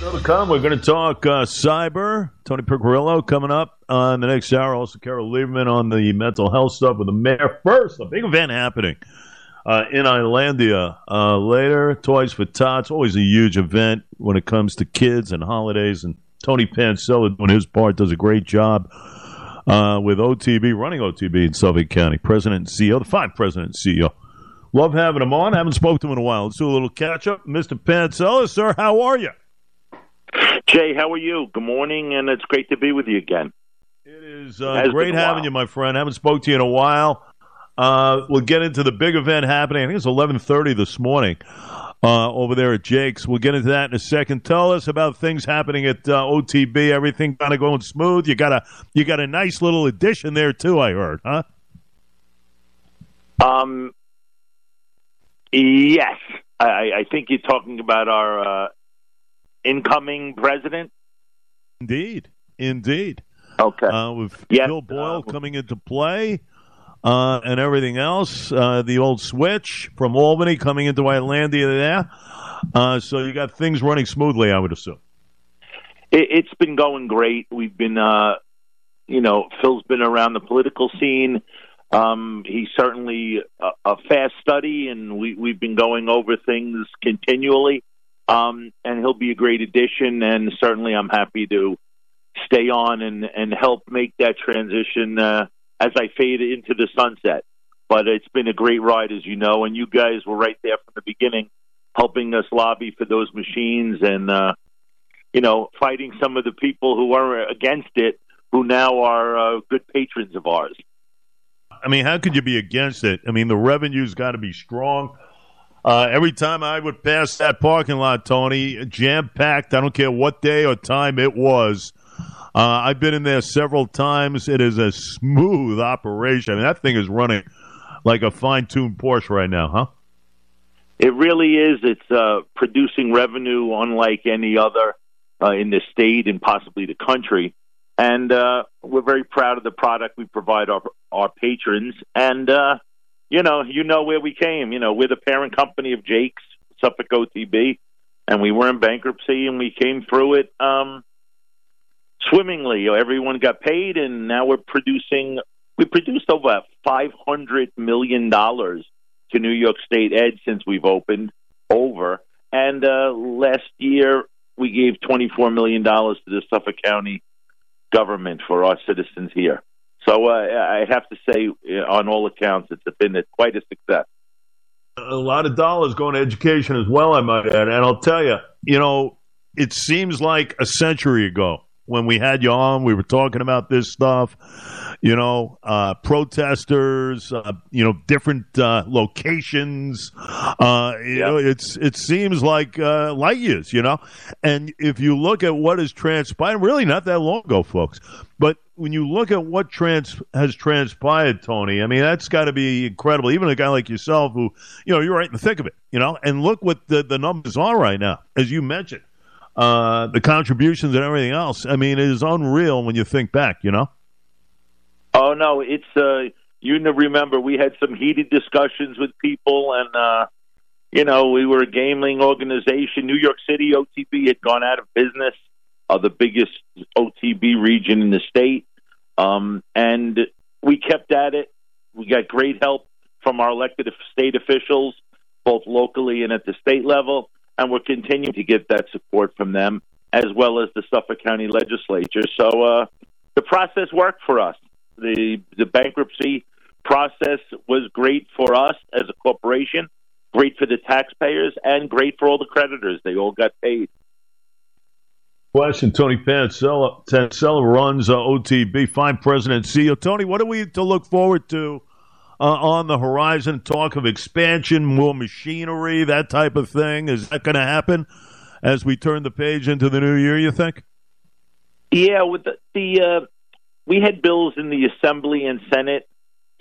Still to come, we're going to talk uh, cyber. Tony Piccirillo coming up on the next hour. Also, Carol Lieberman on the mental health stuff with the mayor. First, a big event happening uh, in Islandia uh, later. Toys for Tots, always a huge event when it comes to kids and holidays. And Tony Pancella doing his part, does a great job uh, with OTB, running OTB in Suffolk County. President and CEO, the five president and CEO. Love having him on. Haven't spoken to him in a while. Let's do a little catch up. Mr. Pancella, sir, how are you? Jay, how are you? Good morning, and it's great to be with you again. It is uh, great having you, my friend. I haven't spoke to you in a while. Uh, we'll get into the big event happening. I think it's eleven thirty this morning uh, over there at Jake's. We'll get into that in a second. Tell us about things happening at uh, OTB. Everything kind of going smooth. You got a you got a nice little addition there too. I heard, huh? Um. Yes, I, I think you're talking about our uh, incoming president? Indeed, indeed. Okay. Uh, with yes. Phil Boyle uh, coming into play uh, and everything else, uh, the old switch from Albany coming into Islandia there. Uh, so you got things running smoothly, I would assume. It, has been going great. We've been, uh, you know, Phil's been around the political scene. Um, he's certainly a, a fast study, and we, we've been going over things continually. Um, and he'll be a great addition. And certainly, I'm happy to stay on and and help make that transition uh, as I fade into the sunset. But it's been a great ride, as you know, and you guys were right there from the beginning, helping us lobby for those machines and uh, you know fighting some of the people who are against it, who now are uh, good patrons of ours. I mean, how could you be against it? I mean, the revenue's got to be strong. Uh, every time I would pass that parking lot, Tony, jam packed. I don't care what day or time it was. Uh, I've been in there several times. It is a smooth operation. I mean, that thing is running like a fine tuned Porsche right now, huh? It really is. It's uh, producing revenue unlike any other uh, in the state and possibly the country. And uh, we're very proud of the product we provide our our patrons. And uh, you know, you know where we came. You know, we're the parent company of Jake's, Suffolk OTB, and we were in bankruptcy, and we came through it um, swimmingly. Everyone got paid, and now we're producing. We produced over five hundred million dollars to New York State Ed since we've opened over, and uh, last year we gave twenty four million dollars to the Suffolk County government for our citizens here. So uh, I have to say, uh, on all accounts, it's been quite a success. A lot of dollars going to education as well, I might add. And I'll tell you, you know, it seems like a century ago when we had you on, we were talking about this stuff. You know, uh, protesters, uh, you know, different uh, locations. Uh, you know, it's it seems like uh, light years. You know, and if you look at what has transpired, really not that long ago, folks. But when you look at what trans has transpired, Tony, I mean that's got to be incredible. Even a guy like yourself, who you know you're right in the thick of it, you know, and look what the the numbers are right now, as you mentioned, uh, the contributions and everything else. I mean, it is unreal when you think back, you know. Oh no, it's uh, you remember we had some heated discussions with people, and uh, you know we were a gambling organization. New York City OTB had gone out of business, uh, the biggest OTB region in the state um, and we kept at it. We got great help from our elected state officials, both locally and at the state level, and we're continuing to get that support from them as well as the Suffolk County Legislature. So uh, the process worked for us. The the bankruptcy process was great for us as a corporation, great for the taxpayers, and great for all the creditors. They all got paid. Question: Tony Pancella, Pancella runs uh, OTB, fine president CEO. Tony, what are we to look forward to uh, on the horizon? Talk of expansion, more machinery, that type of thing. Is that going to happen as we turn the page into the new year? You think? Yeah, with the, the uh, we had bills in the Assembly and Senate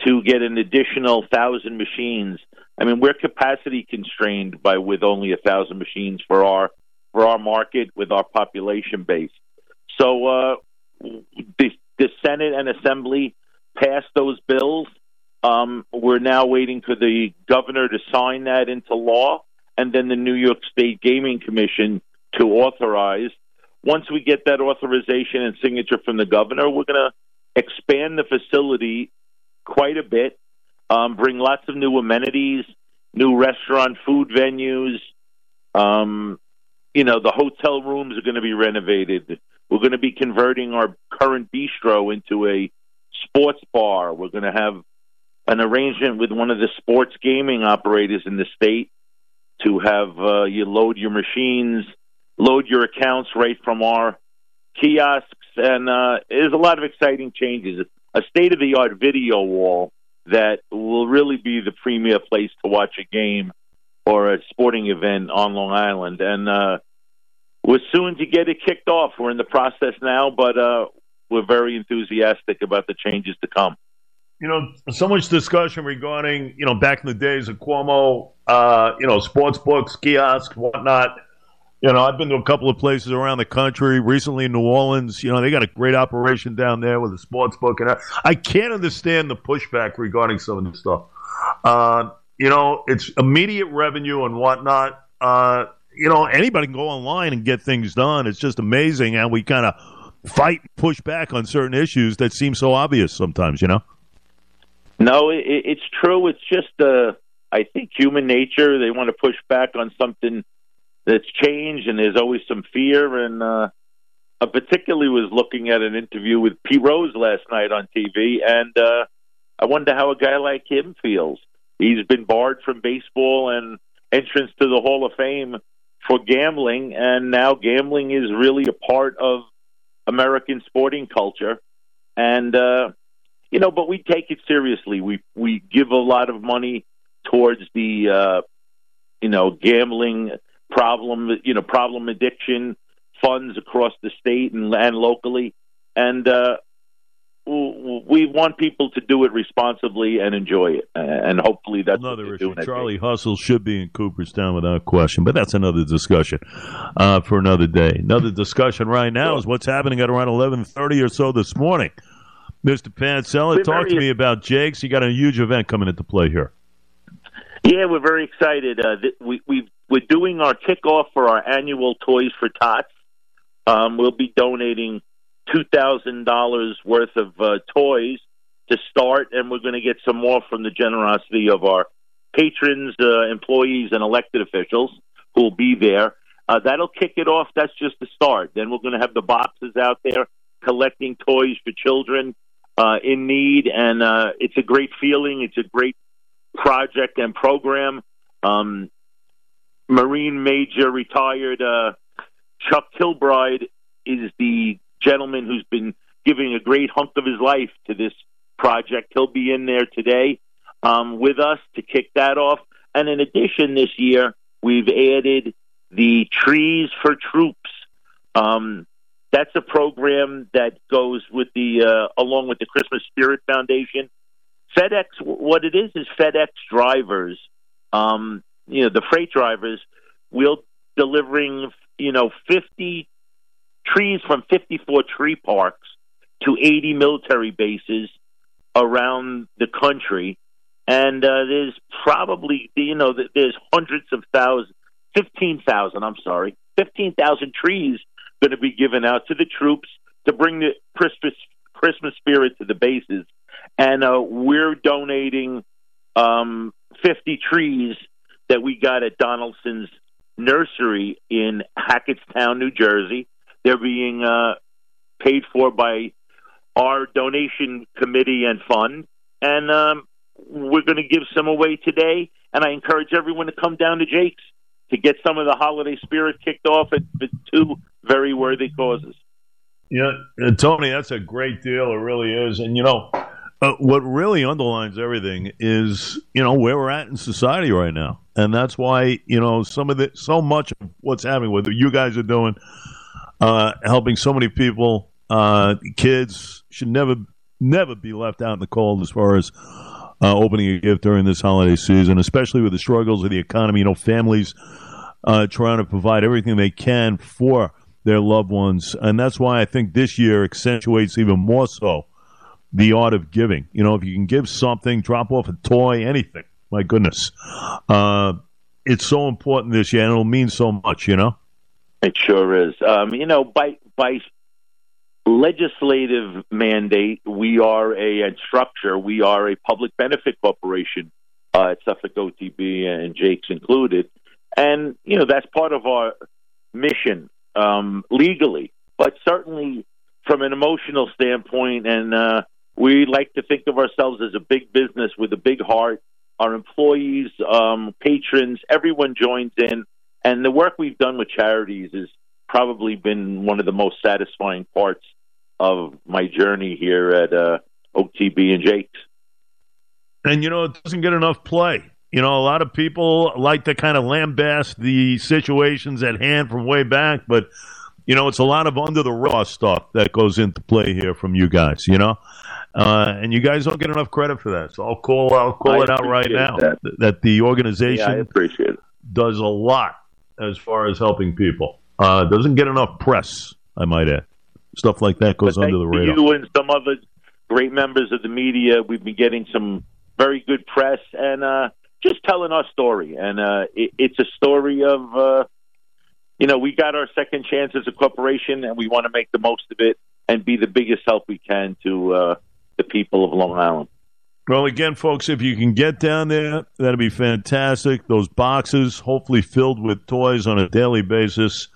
to get an additional thousand machines. I mean, we're capacity constrained by with only a thousand machines for our for our market with our population base. So uh, the, the Senate and Assembly passed those bills. Um, we're now waiting for the governor to sign that into law, and then the New York State Gaming Commission to authorize. Once we get that authorization and signature from the governor, we're going to expand the facility quite a bit, um, bring lots of new amenities, new restaurant food venues. Um, you know, the hotel rooms are going to be renovated. We're going to be converting our current bistro into a sports bar. We're going to have an arrangement with one of the sports gaming operators in the state to have uh, you load your machines, load your accounts right from our kiosks, and uh, there's a lot of exciting changes. A state of the art video wall that will really be the premier place to watch a game or a sporting event on Long Island. And uh, we're soon to get it kicked off. We're in the process now, but uh, we're very enthusiastic about the changes to come. You know, so much discussion regarding, you know, back in the days of Cuomo, uh, you know, sports books, kiosks, whatnot. You know, I've been to a couple of places around the country. Recently in New Orleans, you know, they got a great operation down there with a sports book, and I can't understand the pushback regarding some of this stuff. Uh, you know, it's immediate revenue and whatnot. Uh, you know, anybody can go online and get things done. It's just amazing how we kind of fight, push back on certain issues that seem so obvious sometimes. You know. No, it, it's true. It's just, uh, I think, human nature. They want to push back on something that's changed, and there's always some fear. And uh, I particularly was looking at an interview with Pete Rose last night on TV, and uh, I wonder how a guy like him feels. He's been barred from baseball and entrance to the Hall of Fame for gambling, and now gambling is really a part of American sporting culture. And uh, you know, but we take it seriously. We we give a lot of money towards the uh, you know gambling problem, you know, problem addiction funds across the state and, and locally, and uh, we want people to do it responsibly and enjoy it, and hopefully that's another issue. Charlie Hustle should be in Cooperstown without question, but that's another discussion uh, for another day. Another discussion right now is what's happening at around eleven thirty or so this morning. Mr. Pancella, talk to me about Jake's. You got a huge event coming into play here. Yeah, we're very excited. Uh, we, we we're doing our kickoff for our annual Toys for Tots. Um, we'll be donating two thousand dollars worth of uh, toys to start, and we're going to get some more from the generosity of our patrons, uh, employees, and elected officials who will be there. Uh, that'll kick it off. That's just the start. Then we're going to have the boxes out there collecting toys for children uh, in need, and uh, it's a great feeling. It's a great project and program. Um, Marine Major retired uh, Chuck Kilbride is the gentleman who's been giving a great hunk of his life to this project. He'll be in there today um, with us to kick that off. And in addition, this year we've added the Trees for Troops. Um, that's a program that goes with the uh, along with the Christmas Spirit Foundation. FedEx, what it is is FedEx drivers, um, you know, the freight drivers, will delivering you know fifty trees from 54 tree parks to 80 military bases around the country. And uh, there's probably, you know, there's hundreds of thousands, 15,000, I'm sorry, 15,000 trees going to be given out to the troops to bring the Christmas, Christmas spirit to the bases. And uh, we're donating um, 50 trees that we got at Donaldson's nursery in Hackettstown, New Jersey. They're being uh, paid for by our donation committee and fund, and um, we're going to give some away today. And I encourage everyone to come down to Jake's to get some of the holiday spirit kicked off at two very worthy causes. Yeah, Tony, that's a great deal. It really is. And you know, uh, what really underlines everything is you know where we're at in society right now, and that's why you know some of the so much of what's happening, what you guys are doing, uh, helping so many people. Uh, kids should never, never be left out in the cold as far as uh, opening a gift during this holiday season, especially with the struggles of the economy. You know, families uh, trying to provide everything they can for their loved ones, and that's why I think this year accentuates even more so the art of giving. You know, if you can give something, drop off a toy, anything. My goodness, uh, it's so important this year, and it'll mean so much. You know. It sure is. Um, you know, by by legislative mandate, we are a and structure. We are a public benefit corporation uh, at Suffolk OTB and Jake's included, and you know that's part of our mission um, legally, but certainly from an emotional standpoint, and uh, we like to think of ourselves as a big business with a big heart. Our employees, um, patrons, everyone joins in, and the work we've done with charities has probably been one of the most satisfying parts of my journey here at uh, OTB and Jake's. And you know, it doesn't get enough play. You know, a lot of people like to kind of lambast the situations at hand from way back, but you know, it's a lot of under the raw stuff that goes into play here from you guys. You know, uh, and you guys don't get enough credit for that. So I'll call I'll call I it out right now that. that the organization Yeah, appreciate it. does a lot as far as helping people. Uh, doesn't get enough press, I might add. Stuff like that goes But under the radar. You and some other great members of the media, we've been getting some very good press and uh, just telling our story. And uh, it, it's a story of, uh, you know, we got our second chance as a corporation, and we want to make the most of it and be the biggest help we can to uh, the people of Long Island. Well, again, folks, if you can get down there, that'd be fantastic. Those boxes, hopefully filled with toys on a daily basis.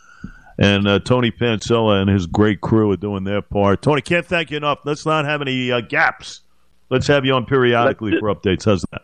And uh, Tony Pancella and his great crew are doing their part. Tony, can't thank you enough. Let's not have any uh, gaps. Let's have you on periodically Let's- for updates. How's that?